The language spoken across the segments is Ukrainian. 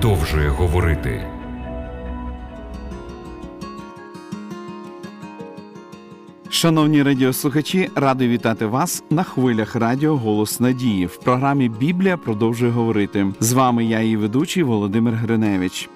продовжує говорити. Шановні радіослухачі, радий вітати вас на хвилях радіо Голос Надії в програмі Біблія продовжує говорити. З вами я, її ведучий Володимир Гриневич.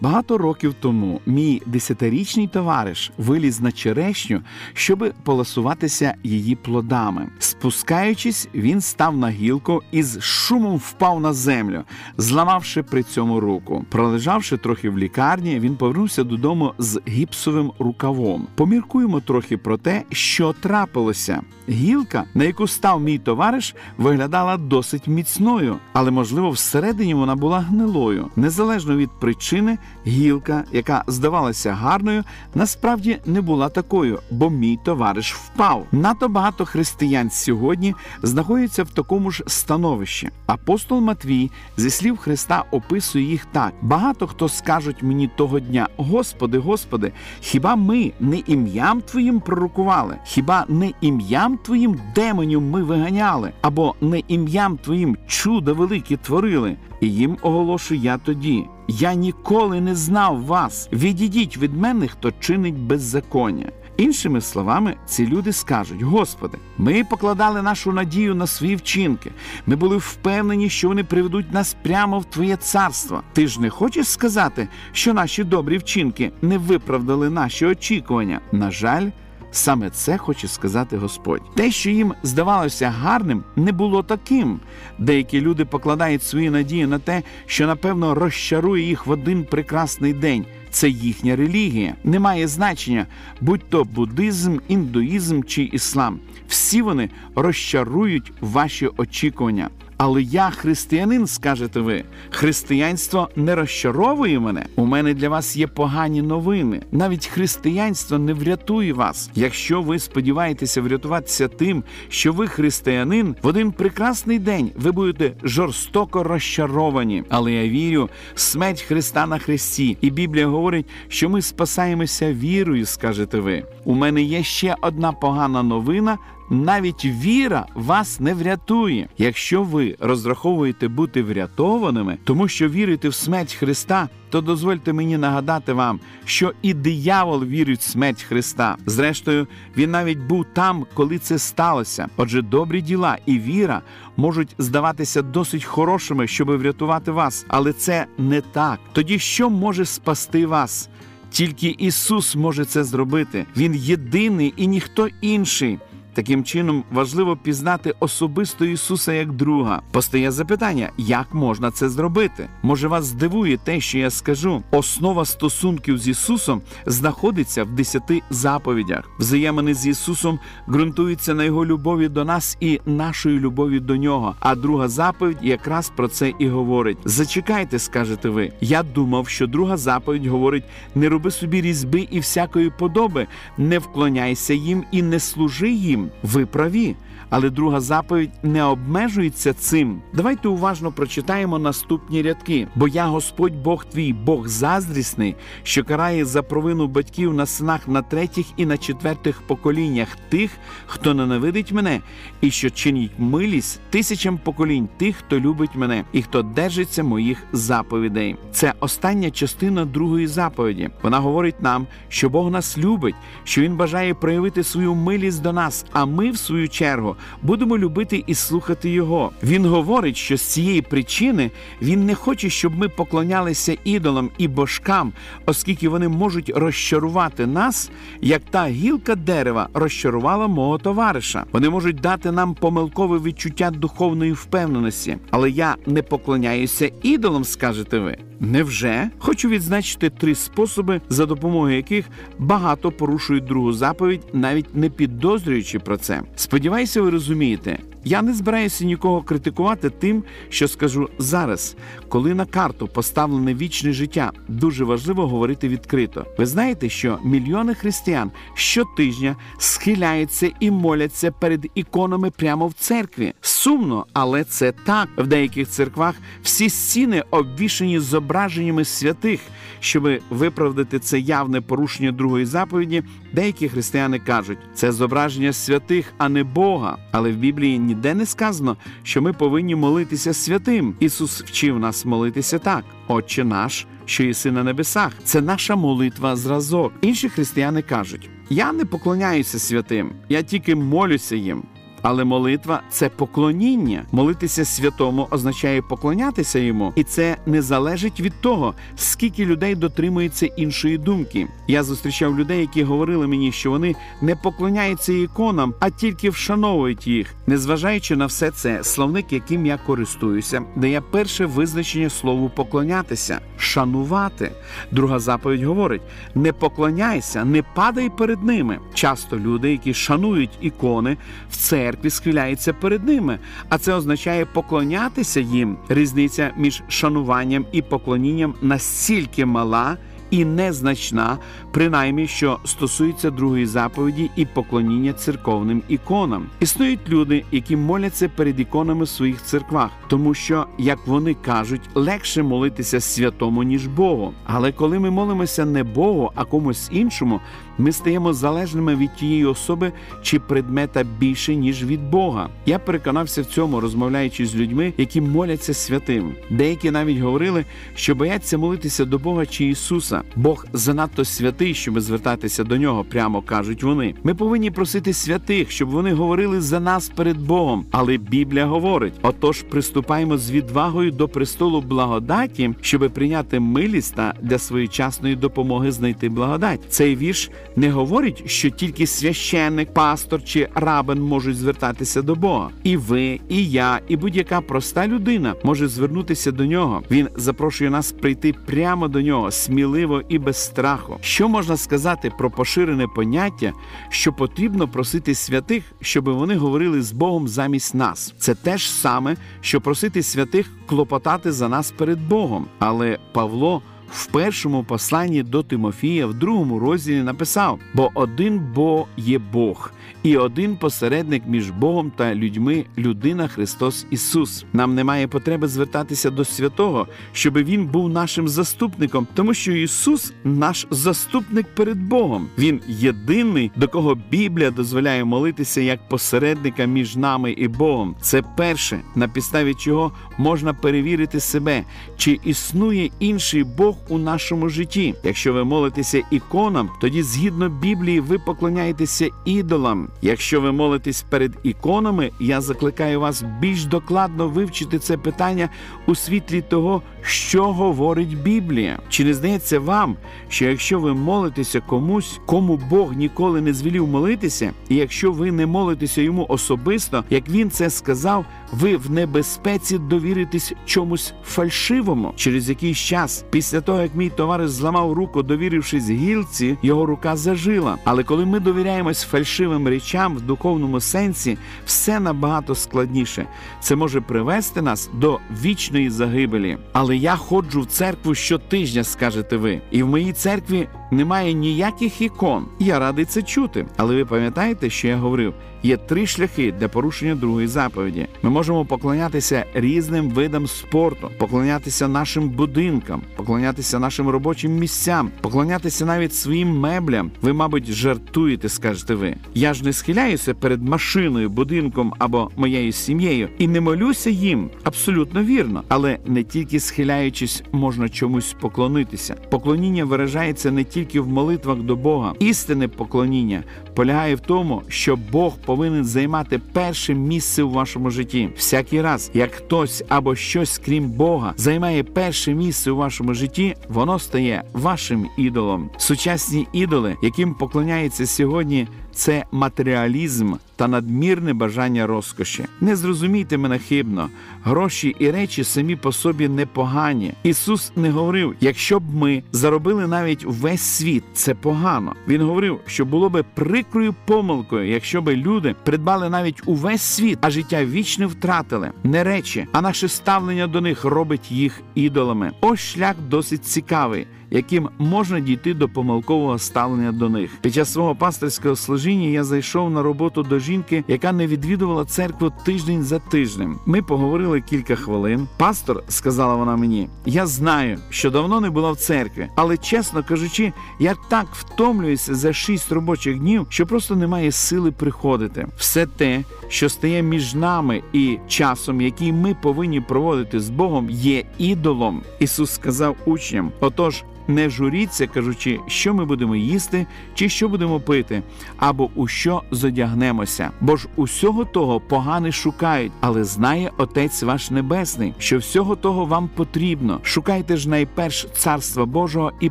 Багато років тому мій десятирічний товариш виліз на черешню, щоб поласуватися її плодами. Спускаючись, він став на гілку і з шумом впав на землю, зламавши при цьому руку. Пролежавши трохи в лікарні, він повернувся додому з гіпсовим рукавом. Поміркуємо трохи про те, що трапилося. Гілка, на яку став мій товариш, виглядала досить міцною, але, можливо, всередині вона була гнилою. Незалежно від причини, гілка, яка здавалася гарною, насправді не була такою, бо мій товариш впав. Надто багато християн сьогодні знаходяться в такому ж становищі. Апостол Матвій зі слів Христа описує їх так: багато хто скажуть мені того дня: Господи, Господи, хіба ми не ім'ям Твоїм пророкували? Хіба не ім'ям Твоїм демонів ми виганяли? Або не ім'ям Твоїм чуда великі творили? І їм оголошую я тоді. Я ніколи не знав вас. Відійдіть від мене, хто чинить беззаконня. Іншими словами, ці люди скажуть: Господи, ми покладали нашу надію на свої вчинки. Ми були впевнені, що вони приведуть нас прямо в Твоє царство. Ти ж не хочеш сказати, що наші добрі вчинки не виправдали наші очікування? На жаль. Саме це хоче сказати Господь. Те, що їм здавалося гарним, не було таким. Деякі люди покладають свої надії на те, що напевно розчарує їх в один прекрасний день. Це їхня релігія. Не має значення, будь то буддизм, індуїзм чи іслам. Всі вони розчарують ваші очікування. Але я християнин, скажете ви. Християнство не розчаровує мене. У мене для вас є погані новини. Навіть християнство не врятує вас. Якщо ви сподіваєтеся врятуватися тим, що ви християнин, в один прекрасний день ви будете жорстоко розчаровані. Але я вірю, смерть Христа на Христі, і Біблія говорить, що ми спасаємося вірою, скажете ви. У мене є ще одна погана новина. Навіть віра вас не врятує. Якщо ви розраховуєте бути врятованими, тому що вірите в смерть Христа, то дозвольте мені нагадати вам, що і диявол вірить в смерть Христа. Зрештою, він навіть був там, коли це сталося. Отже, добрі діла і віра можуть здаватися досить хорошими, щоб врятувати вас, але це не так. Тоді що може спасти вас? Тільки Ісус може це зробити. Він єдиний і ніхто інший. Таким чином важливо пізнати особисто Ісуса як друга. Постає запитання, як можна це зробити? Може, вас здивує те, що я скажу. Основа стосунків з Ісусом знаходиться в десяти заповідях. Взаємини з Ісусом ґрунтуються на Його любові до нас і нашої любові до Нього. А друга заповідь якраз про це і говорить. Зачекайте, скажете ви. Я думав, що друга заповідь говорить: не роби собі різьби і всякої подоби, не вклоняйся їм і не служи їм. Ви праві, але друга заповідь не обмежується цим. Давайте уважно прочитаємо наступні рядки. Бо я Господь Бог твій, Бог заздрісний, що карає за провину батьків на синах на третіх і на четвертих поколіннях тих, хто ненавидить мене, і що чинить милість тисячам поколінь тих, хто любить мене, і хто держиться моїх заповідей. Це остання частина другої заповіді. Вона говорить нам, що Бог нас любить, що Він бажає проявити свою милість до нас. А ми, в свою чергу, будемо любити і слухати Його. Він говорить, що з цієї причини він не хоче, щоб ми поклонялися ідолам і божкам, оскільки вони можуть розчарувати нас, як та гілка дерева розчарувала мого товариша. Вони можуть дати нам помилкове відчуття духовної впевненості. Але я не поклоняюся ідолам, скажете ви. Невже хочу відзначити три способи, за допомогою яких багато порушують другу заповідь, навіть не підозрюючи про це. Сподіваюся, ви розумієте. Я не збираюся нікого критикувати тим, що скажу зараз, коли на карту поставлене вічне життя, дуже важливо говорити відкрито. Ви знаєте, що мільйони християн щотижня схиляються і моляться перед іконами прямо в церкві. Сумно, але це так. В деяких церквах всі стіни обвішані зображеннями святих. Щоб виправдати це явне порушення другої заповіді, деякі християни кажуть, це зображення святих, а не Бога. Але в Біблії ніде ніде не сказано, що ми повинні молитися святим. Ісус вчив нас молитися так: Отче наш, що єси на небесах. Це наша молитва зразок. Інші християни кажуть: я не поклоняюся святим, я тільки молюся їм. Але молитва це поклоніння. Молитися святому означає поклонятися йому, і це не залежить від того, скільки людей дотримується іншої думки. Я зустрічав людей, які говорили мені, що вони не поклоняються іконам, а тільки вшановують їх. Незважаючи на все це, словник, яким я користуюся, дає перше визначення слову поклонятися, шанувати. Друга заповідь говорить: не поклоняйся, не падай перед ними. Часто люди, які шанують ікони в церкві, схиляються перед ними, а це означає поклонятися їм. Різниця між шануванням і поклонінням настільки мала і незначна, принаймні, що стосується другої заповіді і поклоніння церковним іконам. Існують люди, які моляться перед іконами в своїх церквах, тому що, як вони кажуть, легше молитися святому ніж Богу. Але коли ми молимося не Богу, а комусь іншому, ми стаємо залежними від тієї особи чи предмета більше ніж від Бога. Я переконався в цьому, розмовляючи з людьми, які моляться святим. Деякі навіть говорили, що бояться молитися до Бога чи Ісуса. Бог занадто святий, щоб звертатися до нього, прямо кажуть вони. Ми повинні просити святих, щоб вони говорили за нас перед Богом. Але Біблія говорить: отож, приступаємо з відвагою до престолу благодаті, щоб прийняти милість та для своєчасної допомоги знайти благодать. Цей вірш не говорить, що тільки священник, пастор чи рабин можуть звертатися до Бога. І ви, і я, і будь-яка проста людина може звернутися до нього. Він запрошує нас прийти прямо до нього, сміливо і без страху. Що можна сказати про поширене поняття, що потрібно просити святих, щоб вони говорили з Богом замість нас? Це те ж саме, що просити святих клопотати за нас перед Богом. Але Павло в першому посланні до Тимофія, в другому розділі написав: бо один Бог є Бог, і один посередник між Богом та людьми людина Христос Ісус. Нам немає потреби звертатися до святого, щоб Він був нашим заступником, тому що Ісус наш заступник перед Богом. Він єдиний, до кого Біблія дозволяє молитися як посередника між нами і Богом. Це перше, на підставі чого можна перевірити себе, чи існує інший Бог у нашому житті. Якщо ви молитеся іконам, тоді згідно Біблії ви поклоняєтеся ідолам. Якщо ви молитесь перед іконами, я закликаю вас більш докладно вивчити це питання у світлі того, що говорить Біблія. Чи не здається вам, що якщо ви молитеся комусь, кому Бог ніколи не звелів молитися, і якщо ви не молитеся йому особисто, як він це сказав, ви в небезпеці довіритесь чомусь фальшивому через якийсь час, після того як мій товариш зламав руку, довірившись гілці, його рука зажила. Але коли ми довіряємось фальшивим речам в духовному сенсі, все набагато складніше. Це може привести нас до вічної загибелі. Але я ходжу в церкву щотижня, скажете ви, і в моїй церкві немає ніяких ікон. Я радий це чути. Але ви пам'ятаєте, що я говорив? Є три шляхи для порушення другої заповіді. Ми можемо поклонятися різним видам спорту, поклонятися нашим будинкам, поклонятися нашим робочим місцям, поклонятися навіть своїм меблям. Ви, мабуть, жартуєте, скажете ви. Я ж не схиляюся перед машиною, будинком або моєю сім'єю і не молюся їм. Абсолютно вірно. Але не тільки схиляючись, можна чомусь поклонитися. Поклоніння виражається не тільки в молитвах до Бога. Істинне поклоніння полягає в тому, що Бог повинен займати перше місце у вашому житті. Всякий раз, як хтось або щось, крім Бога, займає перше місце у вашому житті, воно стає вашим ідолом. Сучасні ідоли, яким поклоняється сьогодні, це матеріалізм та надмірне бажання розкоші. Не зрозумійте мене хибно, гроші і речі самі по собі непогані. Ісус не говорив, якщо б ми заробили навіть весь світ, це погано. Він говорив, що було би прикрою помилкою, якщо би люди придбали навіть увесь світ, а життя вічне втратили. Не речі, а наше ставлення до них робить їх ідолами. Ось шлях досить цікавий. Яким можна дійти до помилкового ставлення до них. Під час свого пастирського служіння я зайшов на роботу до жінки, яка не відвідувала церкву тиждень за тижнем. Ми поговорили кілька хвилин. Пастор, сказала вона мені, я знаю, що давно не була в церкві, але чесно кажучи, я так втомлююся за шість робочих днів, що просто немає сили приходити. Все те, що стає між нами і часом, який ми повинні проводити з Богом, є ідолом. Ісус сказав учням: отож. Не журіться, кажучи, що ми будемо їсти, чи що будемо пити, або у що зодягнемося. Бо ж усього того погани шукають, але знає Отець ваш Небесний, що всього того вам потрібно. Шукайте ж найперш царства Божого і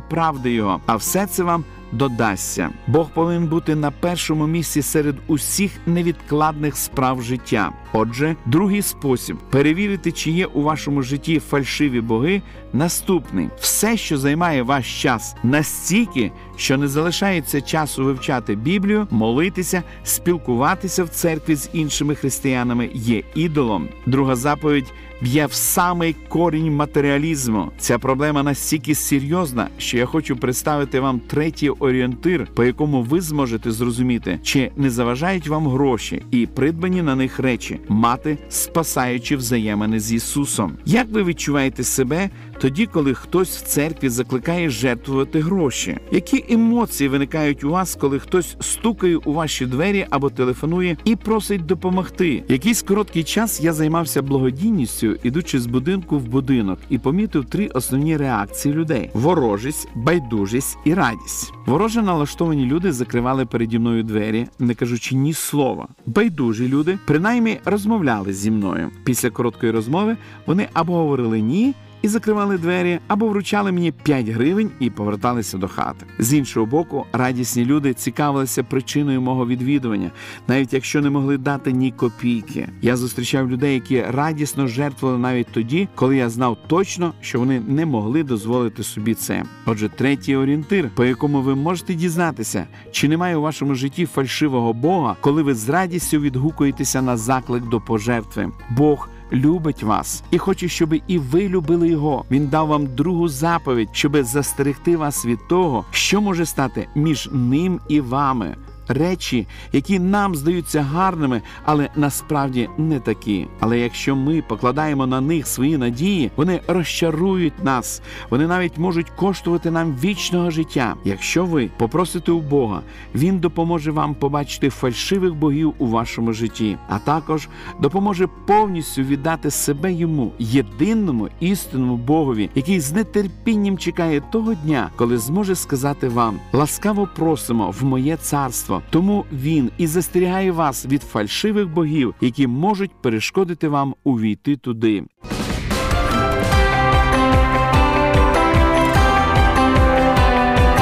правди Його, а все це вам додасться. Бог повинен бути на першому місці серед усіх невідкладних справ життя. Отже, другий спосіб перевірити, чи є у вашому житті фальшиві боги, наступний: все, що займає ваш час, настільки, що не залишається часу вивчати Біблію, молитися, спілкуватися в церкві з іншими християнами, є ідолом. Друга заповідь б'є в самий корінь матеріалізму. Ця проблема настільки серйозна, що я хочу представити вам третій орієнтир, по якому ви зможете зрозуміти, чи не заважають вам гроші і придбані на них речі, мати спасаючи взаємини з Ісусом. Як ви відчуваєте себе тоді, коли хтось в церкві закликає жертвувати гроші? Які емоції виникають у вас, коли хтось стукає у ваші двері або телефонує і просить допомогти? Якийсь короткий час я займався благодійністю, ідучи з будинку в будинок, і помітив три основні реакції людей: ворожість, байдужість і радість. Вороже налаштовані люди закривали переді мною двері, не кажучи ні слова. Байдужі люди принаймні розмовляли зі мною. Після короткої розмови вони або говорили ні і закривали двері, або вручали мені 5 гривень і поверталися до хати. З іншого боку, радісні люди цікавилися причиною мого відвідування, навіть якщо не могли дати ні копійки. Я зустрічав людей, які радісно жертвували навіть тоді, коли я знав точно, що вони не могли дозволити собі це. Отже, третій орієнтир, по якому ви можете дізнатися, чи немає у вашому житті фальшивого Бога, коли ви з радістю відгукуєтеся на заклик до пожертви. Бог любить вас і хоче, щоб і ви любили його. Він дав вам другу заповідь, щоб застерегти вас від того, що може стати між ним і вами речі, які нам здаються гарними, але насправді не такі. Але якщо ми покладаємо на них свої надії, вони розчарують нас, вони навіть можуть коштувати нам вічного життя. Якщо ви попросите у Бога, Він допоможе вам побачити фальшивих богів у вашому житті, а також допоможе повністю віддати себе йому, єдиному істинному Богові, який з нетерпінням чекає того дня, коли зможе сказати вам: ласкаво просимо в моє царство. Тому він і застерігає вас від фальшивих богів, які можуть перешкодити вам увійти туди.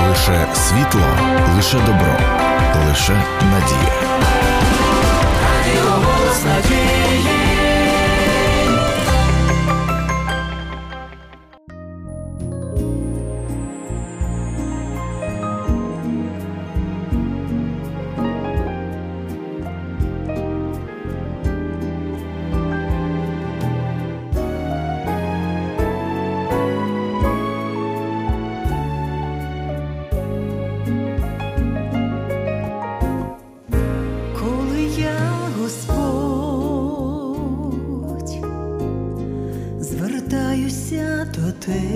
Лише світло, лише добро, лише надія. Радіо голос надії. pain.